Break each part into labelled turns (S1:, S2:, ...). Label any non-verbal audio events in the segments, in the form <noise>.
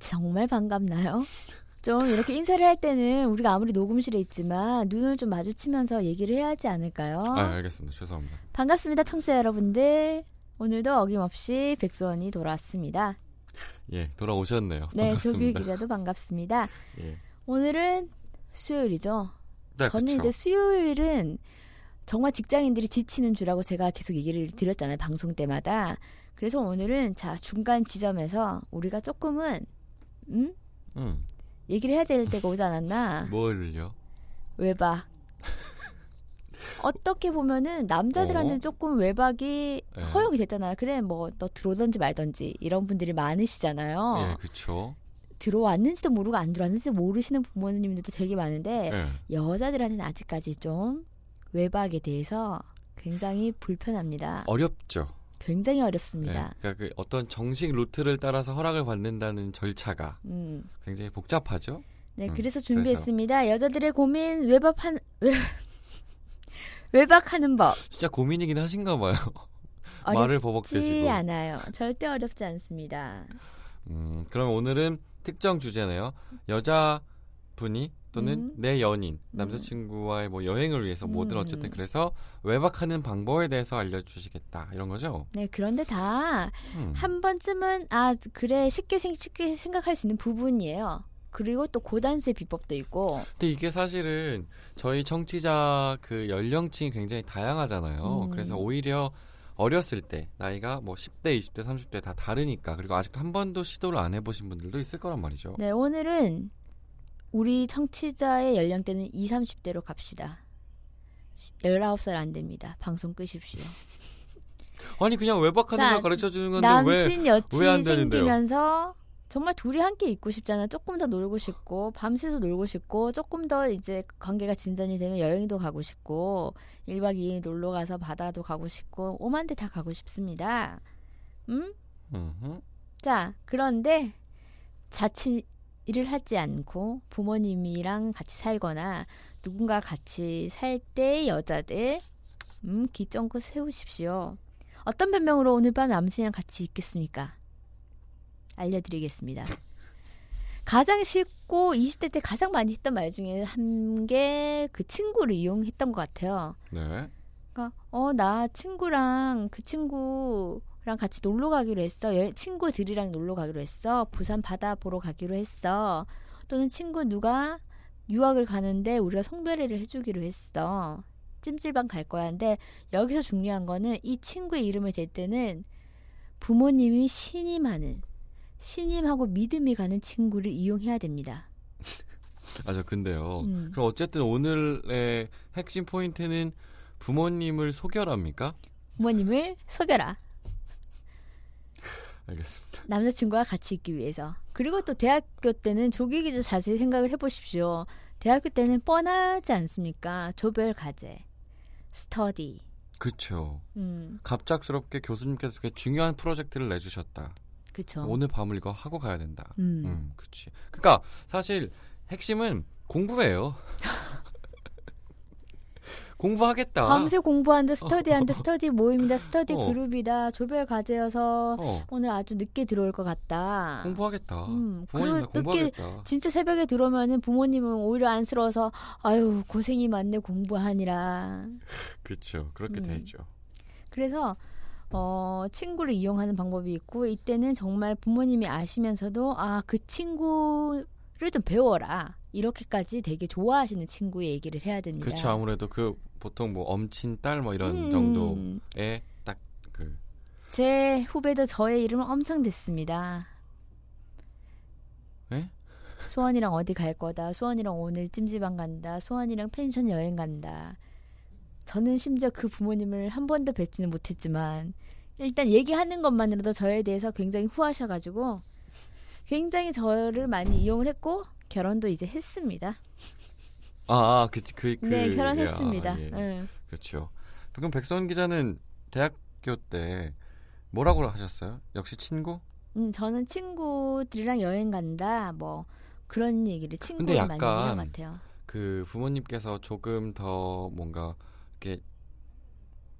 S1: 정말 반갑나요? 좀 이렇게 인사를 할 때는 우리가 아무리 녹음실에 있지만 눈을 좀 마주치면서 얘기를 해야 하지 않을까요?
S2: 아, 알겠습니다. 죄송합니다.
S1: 반갑습니다, 청취자 여러분들. 오늘도 어김없이 백수원이 돌아왔습니다.
S2: 예, 돌아오셨네요.
S1: 네. 조규 기자도 반갑습니다. <laughs>
S2: 예.
S1: 오늘은 수요일이죠.
S2: 네,
S1: 저는
S2: 그쵸.
S1: 이제 수요일은 정말 직장인들이 지치는 주라고 제가 계속 얘기를 드렸잖아요. 방송 때마다. 그래서 오늘은 자, 중간 지점에서 우리가 조금은 음?
S2: 응.
S1: 얘기를 해야 될 때가 오지 않았나?
S2: 뭘요?
S1: 외박. 어떻게 보면은 남자들한테
S2: 어?
S1: 조금 외박이
S2: 네.
S1: 허용이 됐잖아요. 그래 뭐 너 들어오던지 말던지 이런 분들이 많으시잖아요.
S2: 예, 그쵸.
S1: 들어왔는지도 모르고 안 들어왔는지도 모르시는 부모님들도 되게 많은데
S2: 예.
S1: 여자들한테는 아직까지 좀 외박에 대해서 굉장히 불편합니다.
S2: 어렵죠.
S1: 굉장히
S2: 예.
S1: 어렵습니다.
S2: 그러니까 그 어떤 정식 루트를 따라서 허락을 받는다는 절차가
S1: 음.
S2: 굉장히 복잡하죠.
S1: 네,
S2: 음,
S1: 그래서 준비했습니다. 여자들의 고민 외박한 외, <laughs> 외박하는 법.
S2: 진짜 고민이긴 하신가 봐요. <laughs> 말을 버벅대시고.
S1: 않아요. 절대 어렵지 않습니다.
S2: 음, 그럼 오늘은 특정 주제네요. 여자분이 또는
S1: 음.
S2: 내 연인, 남자친구와의 뭐 여행을 위해서 뭐든
S1: 음.
S2: 어쨌든 그래서 외박하는 방법에 대해서 알려주시겠다 이런 거죠.
S1: 네, 그런데 다한
S2: 음.
S1: 번쯤은 아 그래 쉽게 생, 쉽게 생각할 수 있는 부분이에요. 그리고 또 고단수의 비법도 있고.
S2: 근데 이게 사실은 저희 청취자 그 연령층이 굉장히 다양하잖아요.
S1: 음.
S2: 그래서 오히려 어렸을 때 나이가 뭐 10대, 20대, 30대 다 다르니까 그리고 아직도 한 번도 시도를 안 해보신 분들도 있을 거란 말이죠.
S1: 네, 오늘은 우리 청취자의 연령대는 20, 30대로 갑시다. 19살 안 됩니다. 방송 끄십시오. <laughs>
S2: 아니 그냥 외박하는
S1: 자,
S2: 걸 가르쳐 주는 건데 왜?
S1: 남친 여친이
S2: 되는데요?
S1: 생기면서 정말 둘이 함께 있고 싶잖아요. 조금 더 놀고 싶고 밤새서 놀고 싶고 조금 더 이제 관계가 진전이 되면 여행도 가고 싶고 1박 2일 놀러 가서 바다도 가고 싶고 오만 데 다 가고 싶습니다. 음? 자, 그런데 자취 일을 하지 않고 부모님이랑 같이 살거나 누군가 같이 살 때 여자들 음, 귀 쫑긋 세우십시오. 어떤 변명으로 오늘 밤 남친이랑 같이 있겠습니까? 알려드리겠습니다. 가장 쉽고 20대 때 가장 많이 했던 말 중에 한 게 그 친구를 이용했던 것 같아요.
S2: 네.
S1: 그러니까 어 나 친구랑 그 친구 랑 같이 놀러 가기로 했어. 여, 친구들이랑 놀러 가기로 했어. 부산 바다 보러 가기로 했어. 또는 친구 누가 유학을 가는데 우리가 송별회를 해주기로 했어. 찜질방 갈 거야. 근데 여기서 중요한 거는 이 친구의 이름을 댈 때는 부모님이 신임하는 신임하고 믿음이 가는 친구를 이용해야 됩니다. <laughs>
S2: 아, 저 근데요.
S1: 음.
S2: 그럼 어쨌든 오늘의 핵심 포인트는 부모님을 소결합니까?
S1: 부모님을 속여라.
S2: 알겠습니다.
S1: 남자친구와 같이 있기 위해서. 그리고 또 대학교 때는 조기 기자 자세히 생각을 해보십시오. 대학교 때는 뻔하지 않습니까? 조별 과제, 스터디.
S2: 그쵸.
S1: 음,
S2: 갑작스럽게 교수님께서 되게 중요한 프로젝트를 내주셨다.
S1: 그쵸.
S2: 오늘 밤을 이거 하고 가야 된다.
S1: 음.
S2: 음, 그치. 그니까, 사실, 핵심은 공부예요. <laughs> 공부하겠다.
S1: 밤새 공부한다, 스터디한다, 스터디 모임이다, 스터디
S2: 어.
S1: 그룹이다, 조별 과제여서
S2: 어,
S1: 오늘 아주 늦게 들어올 것 같다.
S2: 공부하겠다.
S1: 음, 그리고 늦게
S2: 공부하겠다.
S1: 진짜 새벽에 들어오면은 부모님은 오히려 안쓰러워서 아유 고생이 많네 공부하니라. <laughs>
S2: 그쵸. 그렇게
S1: 음.
S2: 되죠.
S1: 그래서 어, 친구를 이용하는 방법이 있고 이때는 정말 부모님이 아시면서도 아 그 친구를 좀 배워라 이렇게까지 되게 좋아하시는 친구의 얘기를 해야 됩니다.
S2: 그쵸. 아무래도 그, 보통 뭐, 엄친 딸 뭐 이런
S1: 음,
S2: 정도의 딱 그,
S1: 제 후배도 저의 이름을 엄청 댔습니다.
S2: 예?
S1: 수원이랑 어디 갈 거다. 수원이랑 오늘 찜질방 간다. 수원이랑 펜션 여행 간다. 저는 심지어 그 부모님을 한 번도 뵙지는 못했지만 일단 얘기하는 것만으로도 저에 대해서 굉장히 후하셔가지고 굉장히 저를 많이 이용을 했고 결혼도 이제 했습니다.
S2: 아, 아 그, 그, 그.
S1: 네, 결혼했습니다.
S2: 아, 예.
S1: 응.
S2: 그렇죠. 그럼 백선 기자는 대학교 때 뭐라고 하셨어요? 역시 친구?
S1: 음, 저는 친구들이랑 여행 간다, 뭐 그런 얘기를 친구를 많이 하는 것 같아요.
S2: 그 부모님께서 조금 더 뭔가 이렇게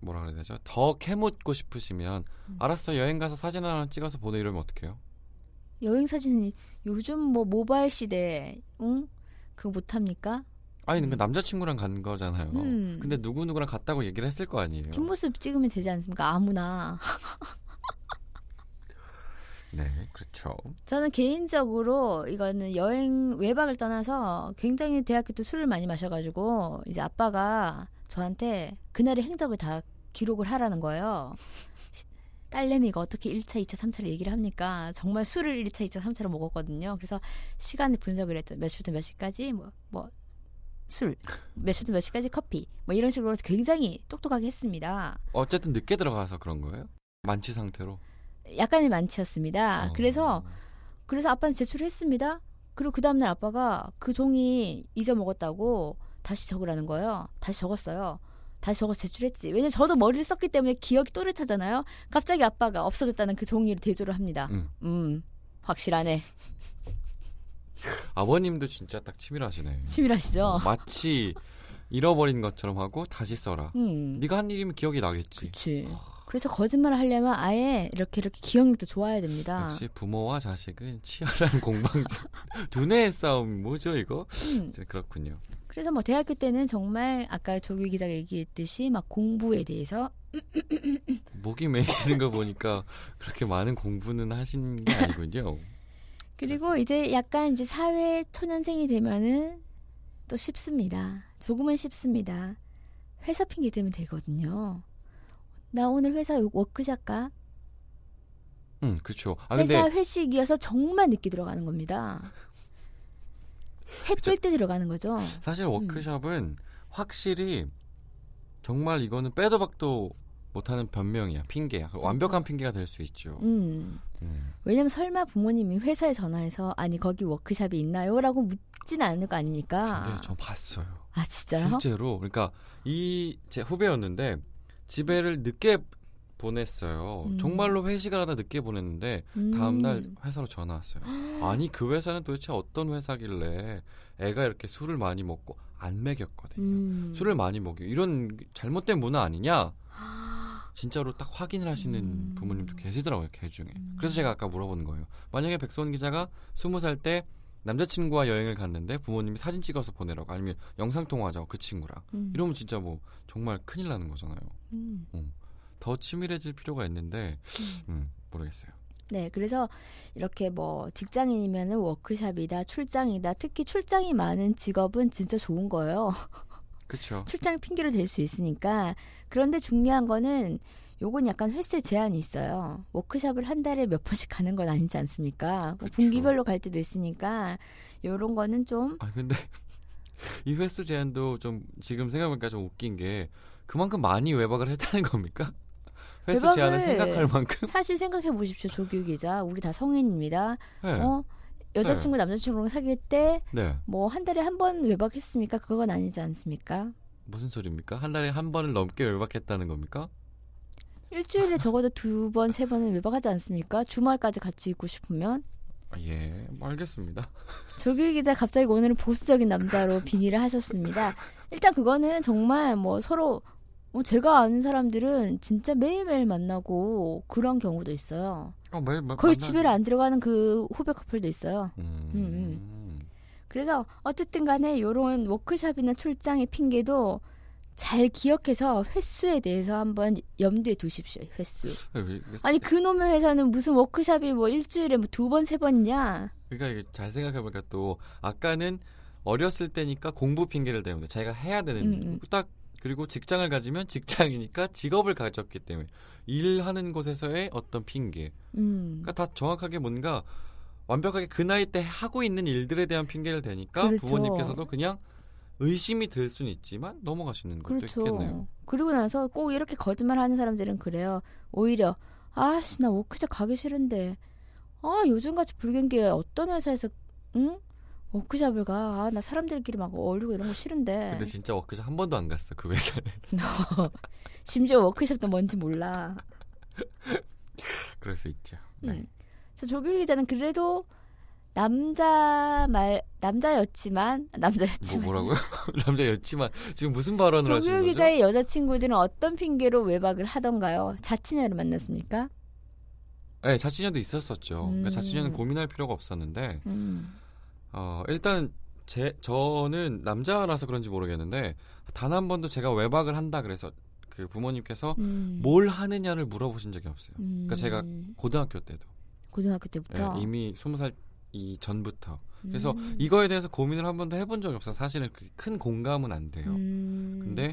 S2: 뭐라 그래야 되죠? 더 캐묻고 싶으시면
S1: 음.
S2: 알았어 여행 가서 사진 하나 찍어서 보내 이러면 어떡해요?
S1: 여행 사진이 요즘 뭐 모바일 시대, 응? 그거 못 합니까?
S2: 아니 그
S1: 음.
S2: 남자친구랑 간 거잖아요.
S1: 음.
S2: 근데 누구 누구랑 갔다고 얘기를 했을 거 아니에요.
S1: 뒷모습 찍으면 되지 않습니까? 아무나. <laughs>
S2: 네, 그렇죠.
S1: 저는 개인적으로 이거는 여행 외박을 떠나서 굉장히 대학교 때 술을 많이 마셔가지고 이제 아빠가 저한테 그날의 행적을 다 기록을 하라는 거예요. 시- 딸내미가 어떻게 1차, 2차, 3차를 얘기를 합니까? 정말 술을 1차, 2차, 3차로 먹었거든요. 그래서 시간을 분석을 했죠. 몇 시부터 몇 시까지 뭐, 뭐, 술, 몇 시부터 몇 시까지 커피, 뭐 이런 식으로 굉장히 똑똑하게 했습니다.
S2: 어쨌든 늦게 들어가서 그런 거예요? 만취 상태로.
S1: 약간의 만취였습니다.
S2: 어.
S1: 아, 그래서 그래서 아빠는 제출을 했습니다. 그리고 그 다음날 아빠가 그 종이 잊어먹었다고 다시 적으라는 거예요. 다시 적었어요. 다시 적어서 제출했지. 왜냐면 저도 머리를 썼기 때문에 기억이 또렷하잖아요. 갑자기 아빠가 없어졌다는 그 종이를 대조를 합니다.
S2: 음.
S1: 음, 확실하네.
S2: 아버님도 진짜 딱 치밀하시네.
S1: 치밀하시죠?
S2: 어, 마치 잃어버린 것처럼 하고 다시 써라.
S1: 음,
S2: 네가 한 일이면 기억이 나겠지.
S1: 그렇지. 그래서 거짓말을 하려면 아예 이렇게 이렇게 기억력도 좋아야 됩니다.
S2: 역시 부모와 자식은 치열한 공방전. <laughs> 두뇌의 싸움 뭐죠 이거?
S1: 음,
S2: 그렇군요.
S1: 그래서 뭐 대학교 때는 정말 아까 조규 기자가 얘기했듯이 막 공부에 대해서 <laughs>
S2: 목이 메이시는 거 보니까 그렇게 많은 공부는 하신 게 아니군요. <laughs>
S1: 그리고 이제 약간 이제 사회 초년생이 되면은 또 쉽습니다. 조금은 쉽습니다. 회사 핑계 대면 되거든요. 나 오늘 회사 워크샵 가?
S2: 음, 그렇죠. 아
S1: 회사
S2: 근데
S1: 회식이어서 정말 늦게 들어가는 겁니다. 해뜰 때 들어가는 거죠.
S2: 사실 워크숍은 확실히 정말 이거는 빼도 박도 못하는 변명이야, 핑계야. 완벽한 핑계가 될 수 있죠.
S1: 음.
S2: 음.
S1: 왜냐면 설마 부모님이 회사에 전화해서 아니 거기 워크샵이 있나요? 라고 묻진 않을 거 아닙니까?
S2: 근데 저 봤어요.
S1: 아 진짜요?
S2: 실제로 그러니까 이 제 후배였는데 집에를 늦게 보냈어요.
S1: 음.
S2: 정말로 회식을 하다 늦게 보냈는데
S1: 음.
S2: 다음 날 회사로 전화 왔어요. 아니 그 회사는 도대체 어떤 회사길래 애가 이렇게 술을 많이 먹고 안 먹였거든요.
S1: 음.
S2: 술을 많이 먹여 이런 잘못된 문화 아니냐? 진짜로 딱 확인을 하시는
S1: 음.
S2: 부모님도 계시더라고요, 개 중에.
S1: 음.
S2: 그래서 제가 아까 물어보는 거예요. 만약에 백소원 기자가 스무 살 때 남자친구와 여행을 갔는데 부모님이 사진 찍어서 보내라고 아니면 영상 통화하자고 그 친구랑
S1: 음.
S2: 이러면 진짜 뭐 정말 큰일 나는 거잖아요.
S1: 음.
S2: 더 치밀해질 필요가 있는데 음, 모르겠어요.
S1: 네, 그래서 이렇게 뭐 직장인이면은 워크샵이다, 출장이다. 특히 출장이 많은 직업은 진짜 좋은 거예요. <laughs>
S2: 그렇죠.
S1: 출장 핑계로 될 수 있으니까. 그런데 중요한 거는 요건 약간 횟수 제한이 있어요. 워크샵을 한 달에 몇 번씩 가는 건 아니지 않습니까? 뭐
S2: 그쵸.
S1: 분기별로 갈 때도 있으니까 요런 거는 좀
S2: 아 근데 <laughs> 이 횟수 제한도 좀 지금 생각해보니까 좀 웃긴 게 그만큼 많이 외박을 했다는 겁니까? 횟수 제한을 생각할 만큼?
S1: 사실 생각해 보십시오, 조규 기자. 우리 다 성인입니다.
S2: 네.
S1: 어? 여자친구, 남자친구랑 사귈 때
S2: 네.
S1: 뭐한 달에 한 번 외박했습니까? 그건 아니지 않습니까?
S2: 무슨 소리입니까? 한 달에 한 번을 넘게 외박했다는 겁니까?
S1: 일주일에 <laughs> 적어도 두 번, 세 번은 외박하지 않습니까? 주말까지 같이 있고 싶으면.
S2: 아, 예, 알겠습니다. <laughs>
S1: 조규 기자 갑자기 오늘은 보수적인 남자로 빙의를 하셨습니다. 일단 그거는 정말 뭐 서로 뭐 제가 아는 사람들은 진짜 매일매일 만나고 그런 경우도 있어요.
S2: 어, 매일 마-
S1: 거의
S2: 만나-
S1: 집에를 안 들어가는 그 후배 커플도 있어요.
S2: 음,
S1: 음, 그래서 어쨌든 간에 요런 워크샵이나 출장의 핑계도 잘 기억해서 횟수에 대해서 한번 염두에 두십시오. 횟수.
S2: 이게-
S1: 아니 그놈의 회사는 무슨 워크샵이 뭐 일주일에 뭐 두 번 세 번이냐?
S2: 그러니까 잘 생각해보니까 또 아까는 어렸을 때니까 공부 핑계를 대는데 자기가 해야 되는
S1: 음,
S2: 일.
S1: 음.
S2: 딱 그리고 직장을 가지면 직장이니까 직업을 가졌기 때문에 일하는 곳에서의 어떤 핑계.
S1: 음.
S2: 그러니까 다 정확하게 뭔가 완벽하게 그 나이 때 하고 있는 일들에 대한 핑계를 대니까
S1: 그렇죠.
S2: 부모님께서도 그냥 의심이 들 수는 있지만 넘어가시는 것도
S1: 그렇죠.
S2: 있겠네요.
S1: 그리고 나서 꼭 이렇게 거짓말 하는 사람들은 그래요. 오히려 아씨 나 워크숍 가기 싫은데 아 요즘같이 불경기에 어떤 회사에서 응 워크샵을 가? 아, 나 사람들끼리 막 어울리고 이런 거 싫은데.
S2: 근데 진짜 워크숍 한 번도 안 갔어 그 회사는. <laughs>
S1: 심지어 워크숍도 뭔지 몰라. <laughs>
S2: 그럴 수 있죠. 네.
S1: 음. 조규 기자는 그래도 남자 말 남자였지만
S2: 뭐
S1: 남자였지만
S2: 뭐 라고요? <laughs> 남자였지만 지금 무슨 발언을 하시는
S1: 조규
S2: 거죠?
S1: 기자의 여자 친구들은 어떤 핑계로 외박을 하던가요? 자친녀를 만났습니까?
S2: 네, 자취녀도 있었었죠. 그러니까
S1: 음.
S2: 자취녀는 고민할 필요가 없었는데
S1: 음.
S2: 어, 일단 제 저는 남자라서 그런지 모르겠는데 단 한 번도 제가 외박을 한다 그래서 그 부모님께서
S1: 음.
S2: 뭘 하느냐를 물어보신 적이 없어요.
S1: 음.
S2: 그러니까 제가 고등학교 때도
S1: 고등학교 때부터
S2: 예, 이미 스무 살 이 전부터 그래서
S1: 음.
S2: 이거에 대해서 고민을 한 번도 해본 적이 없어. 서 사실은 그큰 공감은 안 돼요.
S1: 음.
S2: 근데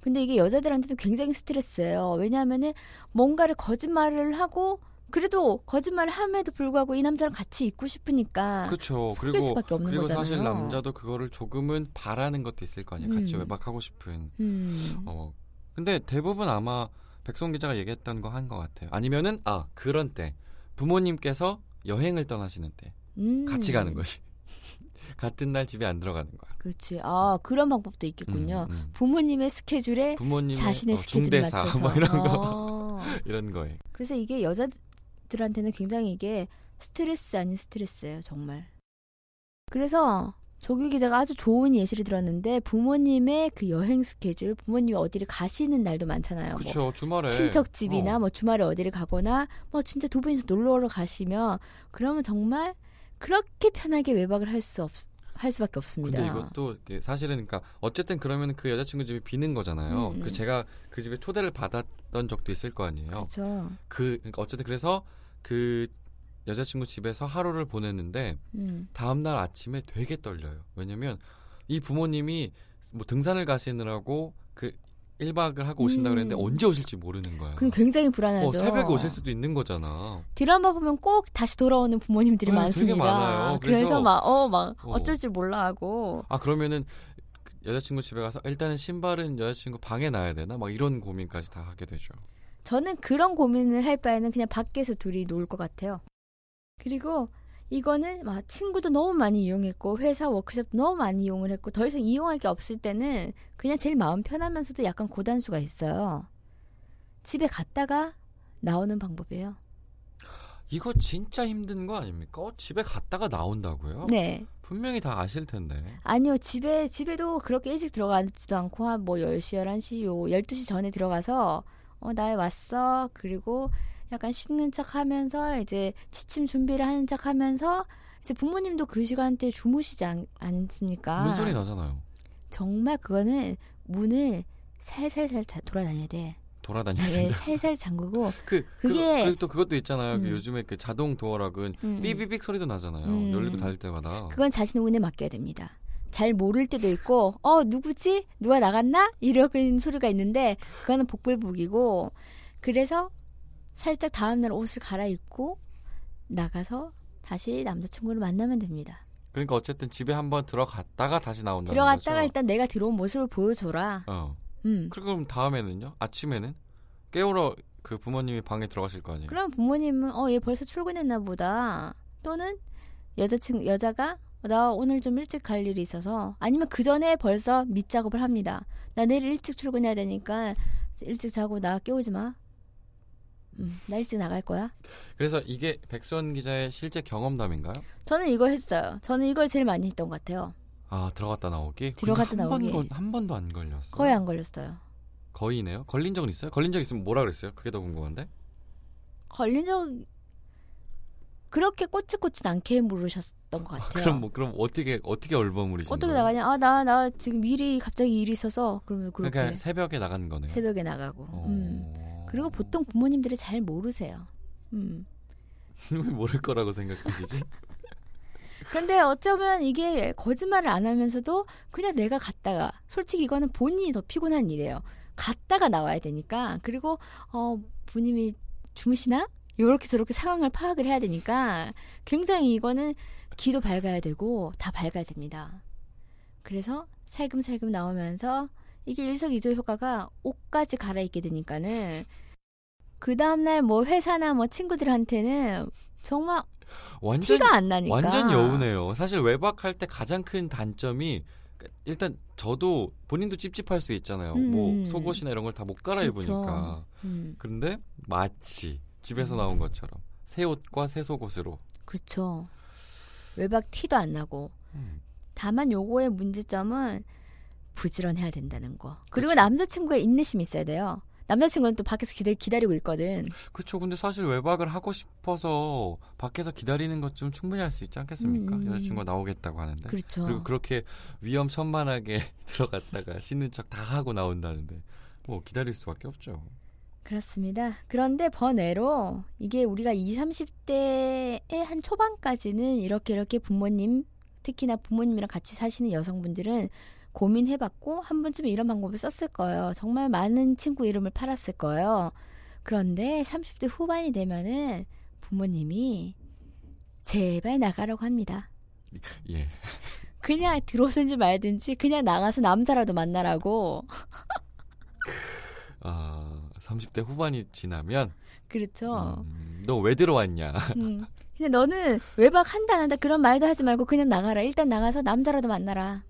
S1: 근데 이게 여자들한테도 굉장히 스트레스예요. 왜냐하면은 뭔가를 거짓말을 하고 그래도 거짓말을 함에도 불구하고 이 남자랑 같이 있고 싶으니까
S2: 그렇죠. 그리고
S1: 수밖에 없는
S2: 그리고
S1: 거잖아요.
S2: 사실 남자도 그거를 조금은 바라는 것도 있을 거 아니에요. 같이
S1: 음.
S2: 외박하고 싶은.
S1: 음.
S2: 어. 근데 대부분 아마 백송 기자가 얘기했던 거 한 것 같아요. 아니면은 아 그런 때 부모님께서 여행을 떠나시는 때
S1: 음.
S2: 같이 가는 거지. <laughs> 같은 날 집에 안 들어가는 거야.
S1: 그렇지. 아 그런 방법도 있겠군요.
S2: 음, 음.
S1: 부모님의 스케줄에
S2: 부모님의
S1: 자신의
S2: 어,
S1: 스케줄
S2: 중대사
S1: 맞춰서.
S2: 뭐 이런 거
S1: 어. <laughs>
S2: 이런 거에.
S1: 그래서 이게 여자 들한테는 굉장히 이게 스트레스 아닌 스트레스예요, 정말. 그래서 조규 기자가 아주 좋은 예시를 들었는데 부모님의 그 여행 스케줄, 부모님이 어디를 가시는 날도 많잖아요. 뭐
S2: 그렇죠. 주말에
S1: 친척 집이나
S2: 어.
S1: 뭐 주말에 어디를 가거나 뭐 진짜 두 분이서 놀러를 가시면 그러면 정말 그렇게 편하게 외박을 할 수 없, 할 수밖에 없습니다.
S2: 근데 이것도 사실은 그러니까 어쨌든 그러면 그 여자친구 집이 비는 거잖아요.
S1: 음, 음.
S2: 그 제가 그 집에 초대를 받았던 적도 있을 거 아니에요.
S1: 그렇죠.
S2: 그 그러니까 어쨌든 그래서 그 여자친구 집에서 하루를 보냈는데
S1: 음.
S2: 다음 날 아침에 되게 떨려요. 왜냐면 이 부모님이 뭐 등산을 가시느라고 그 1박을 하고 오신다
S1: 음.
S2: 그랬는데 언제 오실지 모르는 거야.
S1: 그럼 굉장히 불안하죠.
S2: 어, 새벽에 오실 수도 있는 거잖아.
S1: 드라마 보면 꼭 다시 돌아오는 부모님들이
S2: 네, 되게
S1: 많습니다.
S2: 많아요.
S1: 그래서,
S2: 그래서
S1: 막, 어, 막,
S2: 어.
S1: 어. 쩔 줄 몰라 하고.
S2: 아 그러면은 그 여자친구 집에 가서 일단은 신발은 여자친구 방에 놔야 되나? 막 이런 고민까지 다 하게 되죠.
S1: 저는 그런 고민을 할 바에는 그냥 밖에서 둘이 놀 것 같아요. 그리고 이거는 막 친구도 너무 많이 이용했고 회사 워크숍도 너무 많이 이용을 했고 더 이상 이용할 게 없을 때는 그냥 제일 마음 편하면서도 약간 고단수가 있어요. 집에 갔다가 나오는 방법이에요.
S2: 이거 진짜 힘든 거 아닙니까? 어, 집에 갔다가 나온다고요?
S1: 네.
S2: 분명히 다 아실 텐데.
S1: 아니요, 집에, 집에도 그렇게 일찍 들어가지도 않고, 한 뭐 10시, 11시, 요, 12시 전에 들어가서, 어, 나 왔어. 그리고 약간 씻는 척 하면서, 이제 지침 준비를 하는 척 하면서, 이제 부모님도 그 시간대에 주무시지 않, 않습니까?
S2: 문소리 나잖아요.
S1: 정말 그거는 문을 살살살 다 돌아다녀야 돼.
S2: 돌아다녀야
S1: 예,
S2: 된다.
S1: 살살 잠그고, <laughs>
S2: 그
S1: 그게-
S2: 그리고 또 그것도 있잖아요. 그
S1: 음.
S2: 요즘에 그 자동 도어락은
S1: 음,
S2: 삐비빅 소리도 나잖아요.
S1: 음.
S2: 열리고 닫을 때마다.
S1: 그건 자신의 운에 맡겨야 됩니다. 잘 모를 때도 있고, 어, 누구지? 누가 나갔나? 이런 소리가 있는데, 그거는 복불복이고, 그래서 살짝 다음날 옷을 갈아입고, 나가서 다시 남자친구를 만나면 됩니다.
S2: 그러니까 어쨌든 집에 한번 들어갔다가 다시 나온다는
S1: 들어갔다가
S2: 거죠.
S1: 일단 내가 들어온 모습을 보여줘라.
S2: 어.
S1: 음.
S2: 그럼 다음에는요? 아침에는 깨우러 그 부모님이 방에 들어가실 거 아니에요?
S1: 그럼 부모님은, 어, 얘 벌써 출근했나 보다. 또는 여자친구, 여자가, 나 오늘 좀 일찍 갈 일이 있어서, 아니면 그 전에 벌써 밑작업을 합니다. 나 내일 일찍 출근해야 되니까, 일찍 자고 나 깨우지 마. 음, 나 일찍 나갈 거야.
S2: 그래서 이게 백수원 기자의 실제 경험담인가요?
S1: 저는 이거 했어요. 저는 이걸 제일 많이 했던 것 같아요.
S2: 아 들어갔다 나오기?
S1: 들어갔다 나오기.
S2: 번, 한 번도 안 걸렸어요.
S1: 거의 안 걸렸어요.
S2: 거의네요. 걸린 적은 있어요? 걸린 적 있으면 뭐라 그랬어요? 그게 더 궁금한데.
S1: 걸린 적, 그렇게 꼬치꼬치 않게 물으셨던 것 같아요.
S2: 그럼 뭐 그럼 어떻게 어떻게 얼버무리신
S1: 어떻게
S2: 거예요?
S1: 나가냐? 아, 나, 나 지금 일이, 갑자기 일이 있어서, 그러면 그렇게
S2: 그러니까 새벽에 나간 거네요.
S1: 새벽에 나가고.
S2: 어...
S1: 음. 그리고 보통 부모님들이 잘 모르세요. 음. <laughs>
S2: 왜 모를 거라고 생각하시지? <laughs>
S1: 그런데 어쩌면 이게 거짓말을 안 하면서도 그냥 내가 갔다가 솔직히 이거는 본인이 더 피곤한 일이에요. 갔다가 나와야 되니까 그리고 어 부님이 주무시나? 요렇게 저렇게 상황을 파악을 해야 되니까 굉장히 이거는 기도 밝아야 되고 다 밝아야 됩니다. 그래서 살금살금 나오면서 이게 일석이조 효과가 옷까지 갈아입게 되니까는 그 다음날 뭐 회사나 뭐 친구들한테는 정말
S2: 완전
S1: 티가 안 나니까.
S2: 완전 여우네요. 사실 외박할 때 가장 큰 단점이 일단 저도 본인도 찝찝할 수 있잖아요.
S1: 음.
S2: 뭐 속옷이나 이런 걸 다 못 갈아입으니까.
S1: 그쵸. 음,
S2: 그런데 마치 집에서 나온 것처럼 새 옷과 새 속옷으로.
S1: 그렇죠. 외박 티도 안 나고.
S2: 음.
S1: 다만 요거의 문제점은 부지런해야 된다는 거. 그리고
S2: 그쵸.
S1: 남자친구의 인내심이 있어야 돼요. 남자친구는 또 밖에서 기다, 기다 리고 있거든.
S2: 그렇죠. 근데 사실 외박을 하고 싶어서 밖에서 기다리는 것 좀 충분히 할 수 있지 않겠습니까?
S1: 음.
S2: 여자친구가 나오겠다고 하는데.
S1: 그렇죠.
S2: 그리고 그렇게 위험천만하게 <laughs> 들어갔다가 씻는 척 다 하고 나온다는데 뭐 기다릴 수밖에 없죠.
S1: 그렇습니다. 그런데 번외로 이게 우리가 20, 30대의 한 초반까지는 이렇게 이렇게 부모님 특히나 부모님이랑 같이 사시는 여성분들은 고민해봤고 한 번쯤 이런 방법을 썼을 거예요. 정말 많은 친구 이름을 팔았을 거예요. 그런데 30대 후반이 되면은 부모님이 제발 나가라고 합니다.
S2: 예.
S1: 그냥 들어오든지 말든지 그냥 나가서 남자라도 만나라고.
S2: 아, 30대 후반이 지나면
S1: 그렇죠.
S2: 음, 너왜 들어왔냐?
S1: 음. 근데 너는 외박 한다 안 한다 그런 말도 하지 말고 그냥 나가라. 일단 나가서 남자라도 만나라.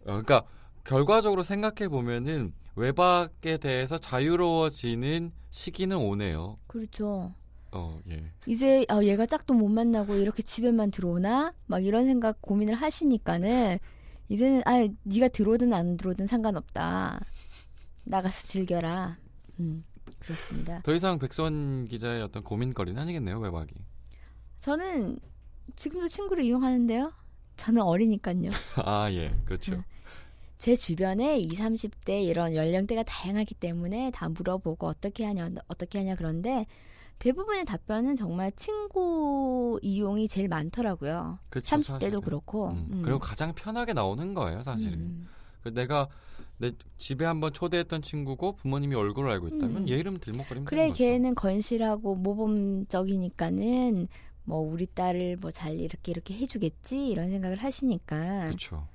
S2: 어, 그러니까 결과적으로 생각해 보면은 외박에 대해서 자유로워지는 시기는 오네요.
S1: 그렇죠.
S2: 어, 예.
S1: 이제 아, 얘가 짝도 못 만나고 이렇게 집에만 들어오나? 막 이런 생각 고민을 하시니까는 이제는 아 네가 들어오든 안 들어오든 상관없다. 나가서 즐겨라. 음. 그렇습니다.
S2: 더 이상 백선 기자의 어떤 고민거리는 아니겠네요, 외박이.
S1: 저는 지금도 친구를 이용하는데요. 저는 어리니까요. <laughs>
S2: 아, 예. 그렇죠.
S1: 네. 제 주변에 20, 30대 이런 연령대가 다양하기 때문에 다 물어보고 어떻게 하냐 어떻게 하냐 그런데 대부분의 답변은 정말 친구 이용이 제일 많더라고요.
S2: 그쵸,
S1: 30대도
S2: 사실은.
S1: 그렇고.
S2: 음,
S1: 음.
S2: 그리고 가장 편하게 나오는 거예요, 사실은.
S1: 음.
S2: 그 내가 내 집에 한번 초대했던 친구고 부모님이 얼굴을 알고 있다면
S1: 음.
S2: 얘 이름 들먹거리면
S1: 그래. 걔는 건실하고 모범적이니까는 뭐 우리 딸을 뭐 잘 이렇게 이렇게 해주겠지 이런 생각을 하시니까
S2: 그렇죠.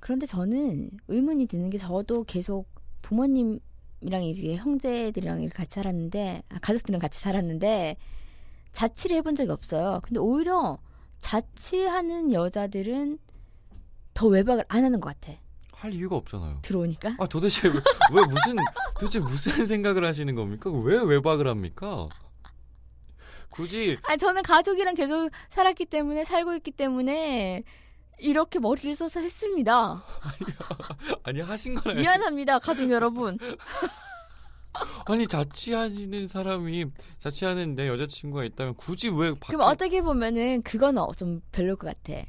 S1: 그런데 저는 의문이 드는 게 저도 계속 부모님이랑 이제 형제들이랑 이렇게 같이 살았는데 아, 가족들이랑 같이 살았는데 자취를 해본 적이 없어요. 근데 오히려 자취하는 여자들은 더 외박을 안 하는 것 같아.
S2: 할 이유가 없잖아요.
S1: 들어오니까.
S2: 아 도대체 왜, <laughs> 왜 무슨 도대체 무슨 <laughs> 생각을 하시는 겁니까? 왜 외박을 합니까? 굳이
S1: 아니 저는 가족이랑 계속 살았기 때문에 살고 있기 때문에 이렇게 머리를 써서 했습니다. <laughs>
S2: 아니 하신 거나
S1: 미안합니다, 가족 여러분.
S2: 아니 자취하시는 사람이 자취하는 내 여자친구가 있다면 굳이 왜 밖에
S1: 그럼 어떻게 보면은 그건 어, 좀 별로일 것 같아.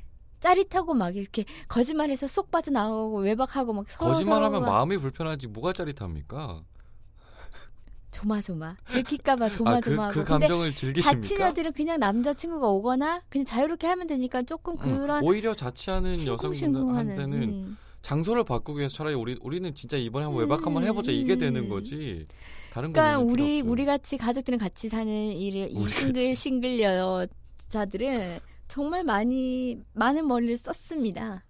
S1: 짜릿하고 막 이렇게 거짓말해서 쏙 빠져나오고 외박하고 막 서로
S2: 거짓말하면
S1: 서로가
S2: 마음이 불편하지 뭐가 짜릿합니까?
S1: 조마조마 들킬까봐
S2: 아, 그,
S1: 조마조마하고
S2: 그 감정을 즐기십니까?
S1: 자취녀들은 그냥 남자친구가 오거나 그냥 자유롭게 하면 되니까 조금
S2: 응,
S1: 그런
S2: 오히려 자취하는 여성분들한테는
S1: 음.
S2: 장소를 바꾸기 위해서 차라리 우리 우리는 진짜 이번에 한번 외박 한번 해보자 이게 되는 거지. 다른
S1: 그러니까 우리. 우리 같이 가족들은 같이 사는 이, 싱글. 싱글 여자들은 정말 많이 많은 머리를 썼습니다.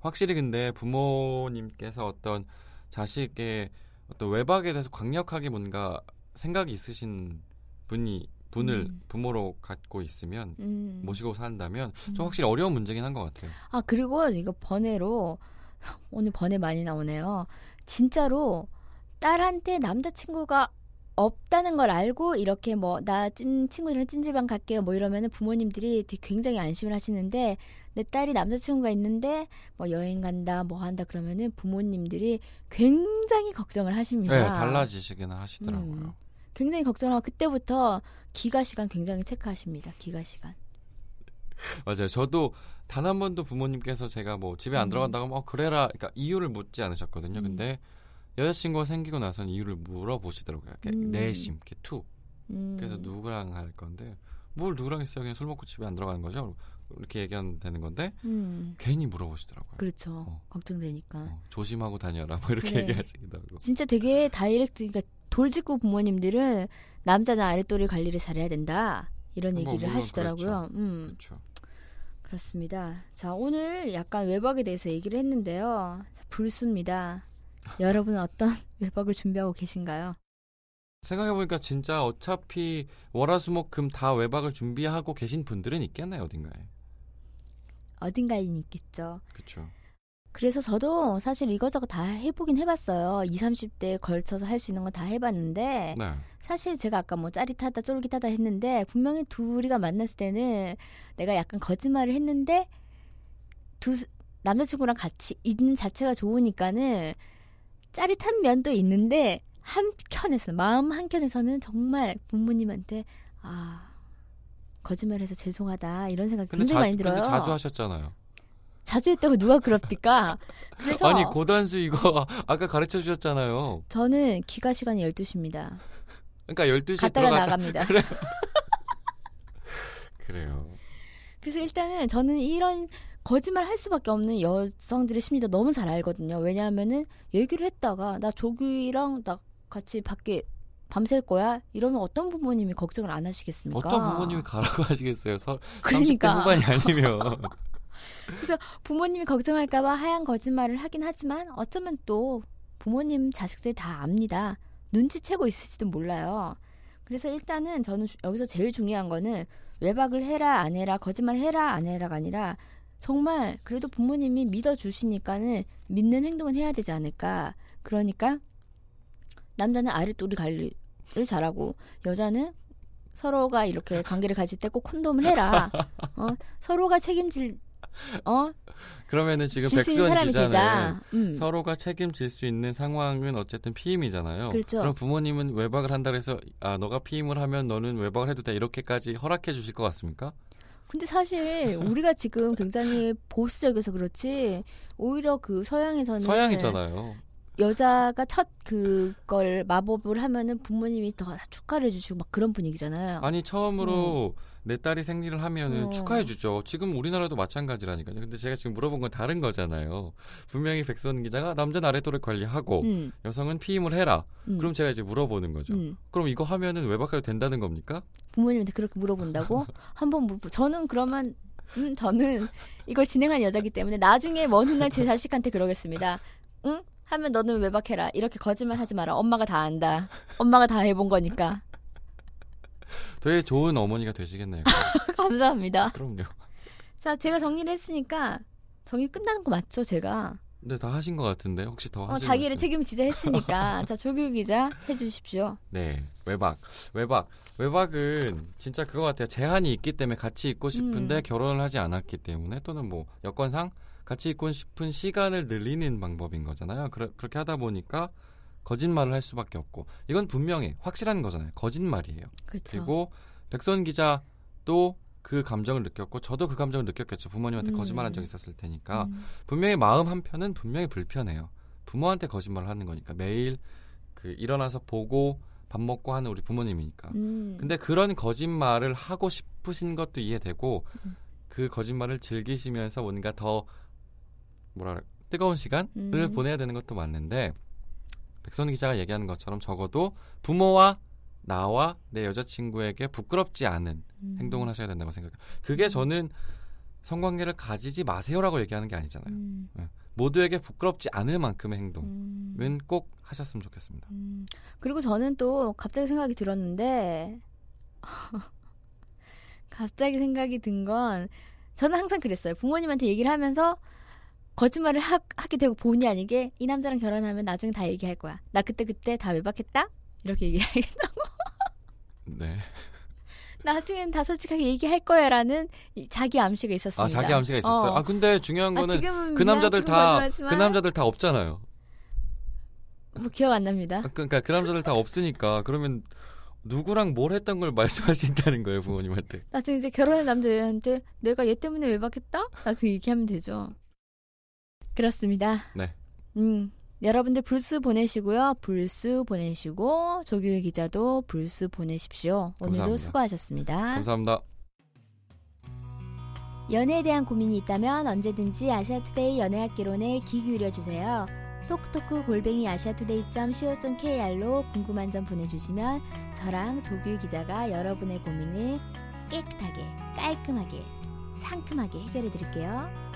S2: 확실히 근데 부모님께서 어떤 자식의 어떤 외박에 대해서 강력하게 뭔가 생각이 있으신 분이 분을
S1: 음.
S2: 부모로 갖고 있으면
S1: 음.
S2: 모시고 산다면
S1: 음.
S2: 좀 확실히 어려운 문제긴 한 것 같아요.
S1: 아 그리고 이거 번외로 오늘 번외 많이 나오네요. 진짜로 딸한테 남자친구가 없다는 걸 알고 이렇게 뭐 나 찜 친구들이랑 찜질방 갈게요 뭐 이러면은 부모님들이 되게 굉장히 안심을 하시는데 내 딸이 남자친구가 있는데 뭐 여행 간다 뭐 한다 그러면은 부모님들이 굉장히 걱정을 하십니다.
S2: 네, 달라지시기는 하시더라고요.
S1: 음. 굉장히 걱정하고 그때부터 기가 시간 굉장히 체크하십니다. 기가 시간.
S2: 맞아요. 저도 단 한 번도 부모님께서 제가 뭐 집에 안
S1: 음.
S2: 들어간다고 하면 어 그래라 그러니까 이유를 묻지 않으셨거든요.
S1: 음.
S2: 근데 여자친구가 생기고 나서는 이유를 물어보시더라고요. 이렇게
S1: 음.
S2: 내심 이렇게 툭.
S1: 음.
S2: 그래서 누구랑 할 건데 뭘 누구랑 있어요? 그냥 술 먹고 집에 안 들어가는 거죠? 이렇게 얘기하면 되는 건데
S1: 음.
S2: 괜히 물어보시더라고요.
S1: 그렇죠.
S2: 어.
S1: 걱정되니까.
S2: 어, 조심하고 다녀라 뭐 이렇게
S1: 그래.
S2: 얘기하시기도 하고.
S1: 진짜 되게 다이렉트, 그러니까 돌직구 부모님들은 남자나 아랫도리 관리를 잘해야 된다. 이런
S2: 뭐,
S1: 얘기를
S2: 물론
S1: 하시더라고요. 음,
S2: 그렇죠.
S1: 그렇습니다. 자, 오늘 약간 외박에 대해서 얘기를 했는데요. 자, 불수입니다. 여러분은 어떤 <laughs> 외박을 준비하고 계신가요?
S2: 생각해보니까 진짜 어차피 월화수목금 다 외박을 준비하고 계신 분들은 있겠네요 어딘가에.
S1: 어딘가에는 있겠죠.
S2: 그렇죠.
S1: 그래서 저도 사실 이것저것 다 해보긴 해봤어요. 20, 30대에 걸쳐서 할 수 있는 건 다 해봤는데
S2: 네.
S1: 사실 제가 아까 뭐 짜릿하다 쫄깃하다 했는데 분명히 둘이가 만났을 때는 내가 약간 거짓말을 했는데 두 남자친구랑 같이 있는 자체가 좋으니까는 짜릿한 면도 있는데 한켠에서는 마음 한켠에서는 정말 부모님한테 아 거짓말해서 죄송하다 이런 생각이 굉장히
S2: 자,
S1: 많이 들어요.
S2: 근데 자주 하셨잖아요.
S1: 자주 했다고 누가 그럽니까? 그래서
S2: 아니 고단수 이거 <laughs> 아까 가르쳐 주셨잖아요.
S1: 저는 귀가 시간이 12시입니다.
S2: 그러니까 12시에
S1: 갔다가
S2: 들어가
S1: 나갑니다. <laughs>
S2: 그래요.
S1: 그래서 일단은 저는 이런 거짓말 할 수밖에 없는 여성들의 심리도 너무 잘 알거든요. 왜냐하면은 얘기를 했다가 나 조규랑 나 같이 밖에 밤샐 거야 이러면 어떤 부모님이 걱정을 안 하시겠습니까?
S2: 어떤 부모님이 가라고 하시겠어요. 서, 30대
S1: 그러니까
S2: 후반이 아니면. <laughs>
S1: 부모님이 걱정할까봐 하얀 거짓말을 하긴 하지만 어쩌면 또 부모님 자식들 다 압니다. 눈치채고 있을지도 몰라요. 그래서 일단은 저는 주- 여기서 제일 중요한 거는 외박을 해라 안 해라 거짓말 해라 안 해라가 아니라 정말 그래도 부모님이 믿어주시니까는 믿는 행동은 해야 되지 않을까. 그러니까 남자는 아랫도리 관리를 잘하고 여자는 서로가 이렇게 관계를 가질 때 꼭 콘돔을 해라. 어? 서로가 책임질 어
S2: 그러면은 지금
S1: 사람이
S2: 기자는.
S1: 음.
S2: 서로가 책임질 수 있는 상황은 어쨌든 피임이잖아요.
S1: 그렇죠.
S2: 럼 부모님은 외박을 한다 그래서 아 너가 피임을 하면 너는 외박을 해도 돼 이렇게까지 허락해 주실 것 같습니까?
S1: 근데 사실 우리가 지금 굉장히 보수적이어서 그렇지 오히려 그 서양에서는
S2: 서양이잖아요.
S1: 여자가 첫 그걸 마법을 하면은 부모님이 더 축하를 해주시고 막 그런 분위기잖아요.
S2: 아니 처음으로 내 딸이 생리를 하면은
S1: 어.
S2: 축하해 주죠. 지금 우리나라도 마찬가지라니까요. 근데 제가 지금 물어본 건 다른 거잖아요. 분명히 백선 기자가 남자 아래도를 관리하고
S1: 음,
S2: 여성은 피임을 해라.
S1: 음,
S2: 그럼 제가 이제 물어보는 거죠.
S1: 음.
S2: 그럼 이거 하면은 외박해도 된다는 겁니까?
S1: 부모님한테 그렇게 물어본다고 <laughs> 한번 물어보. 저는 그러면 음 저는 이걸 진행한 여자기 때문에 나중에 먼 훗날 제 자식한테 그러겠습니다. 응? 하면 너는 외박해라. 이렇게 거짓말 하지 마라. 엄마가 다 안다. 엄마가 다 해본 거니까. <laughs>
S2: 되게 좋은 어머니가 되시겠네요. <laughs>
S1: 감사합니다.
S2: 그럼요.
S1: 자, 제가 정리를 했으니까 정리 끝나는 거 맞죠, 제가?
S2: 근데 다 하신 것 같은데 혹시 더
S1: 어,
S2: 하실
S1: 자기를
S2: 말씀?
S1: 책임 지자 했으니까. <laughs> 자, 조규 기자 해주십시오.
S2: 네, 외박. 외박. 외박은 진짜 그거 같아요. 제한이 있기 때문에 같이 있고 싶은데
S1: 음.
S2: 결혼을 하지 않았기 때문에 또는 뭐 여건상 같이 있고 싶은 시간을 늘리는 방법인 거잖아요. 그러, 그렇게 하다 보니까 거짓말을 할 수밖에 없고 이건 분명히 확실한 거잖아요. 거짓말이에요.
S1: 그렇죠.
S2: 그리고 백선 기자도 그 감정을 느꼈고 저도 그 감정을 느꼈겠죠. 부모님한테
S1: 음.
S2: 거짓말한 적 있었을 테니까
S1: 음,
S2: 분명히 마음 한편은 분명히 불편해요. 부모한테 거짓말을 하는 거니까 매일 그 일어나서 보고 밥 먹고 하는 우리 부모님이니까.
S1: 음.
S2: 근데 그런 거짓말을 하고 싶으신 것도 이해되고
S1: 음.
S2: 그 거짓말을 즐기시면서 뭔가 더 뭐랄 뜨거운 시간을
S1: 음.
S2: 보내야 되는 것도 맞는데 백선 기자가 얘기하는 것처럼 적어도 부모와 나와 내 여자친구에게 부끄럽지 않은
S1: 음.
S2: 행동을 하셔야 된다고 생각해요. 그게 저는 성관계를 가지지 마세요라고 얘기하는 게 아니잖아요.
S1: 음,
S2: 모두에게 부끄럽지 않을 만큼의 행동은
S1: 음.
S2: 꼭 하셨으면 좋겠습니다.
S1: 음. 그리고 저는 또 갑자기 생각이 들었는데 <laughs> 갑자기 생각이 든 건 저는 항상 그랬어요. 부모님한테 얘기를 하면서 거짓말을 하, 하게 되고 본의 아니게 이 남자랑 결혼하면 나중에 다 얘기할 거야. 나 그때 그때 다 외박했다? 이렇게 얘기하겠다.
S2: 네. <laughs>
S1: 나중엔 다 솔직하게 얘기할 거야라는 이 자기 암시가 있었습니다.
S2: 아 자기 암시가 있었어요.
S1: 어.
S2: 아 근데 중요한
S1: 아,
S2: 거는
S1: 지금은
S2: 그 남자들 다 그 남자들 다 없잖아요.
S1: 뭐 기억 안 납니다.
S2: 아, 그러니까 그 남자들 다 없으니까 그러면 누구랑 뭘 했던 걸 말씀하신다는 거예요 부모님한테.
S1: 나중에 이제 결혼한 남자한테 내가 얘 때문에 외박했다? 나중에 얘기하면 되죠. 그렇습니다.
S2: 네.
S1: 음, 여러분들 불스 보내시고요. 불스 보내시고 조규희 기자도 불스 보내십시오. 오늘도
S2: 감사합니다.
S1: 수고하셨습니다.
S2: 감사합니다.
S1: 연애에 대한 고민이 있다면 언제든지 아시아투데이 연애학개론에 귀 기울여 주세요. 톡톡크 골뱅이 아시아투데이.co.kr로 궁금한 점 보내주시면 저랑 조규 기자가 여러분의 고민을 깨끗하게, 깔끔하게, 상큼하게 해결해 드릴게요.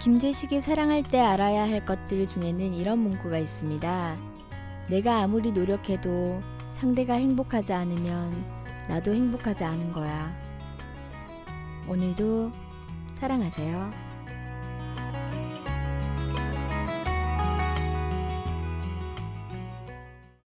S1: 김재식이 사랑할 때 알아야 할 것들 중에는 이런 문구가 있습니다. 내가 아무리 노력해도 상대가 행복하지 않으면 나도 행복하지 않은 거야. 오늘도 사랑하세요.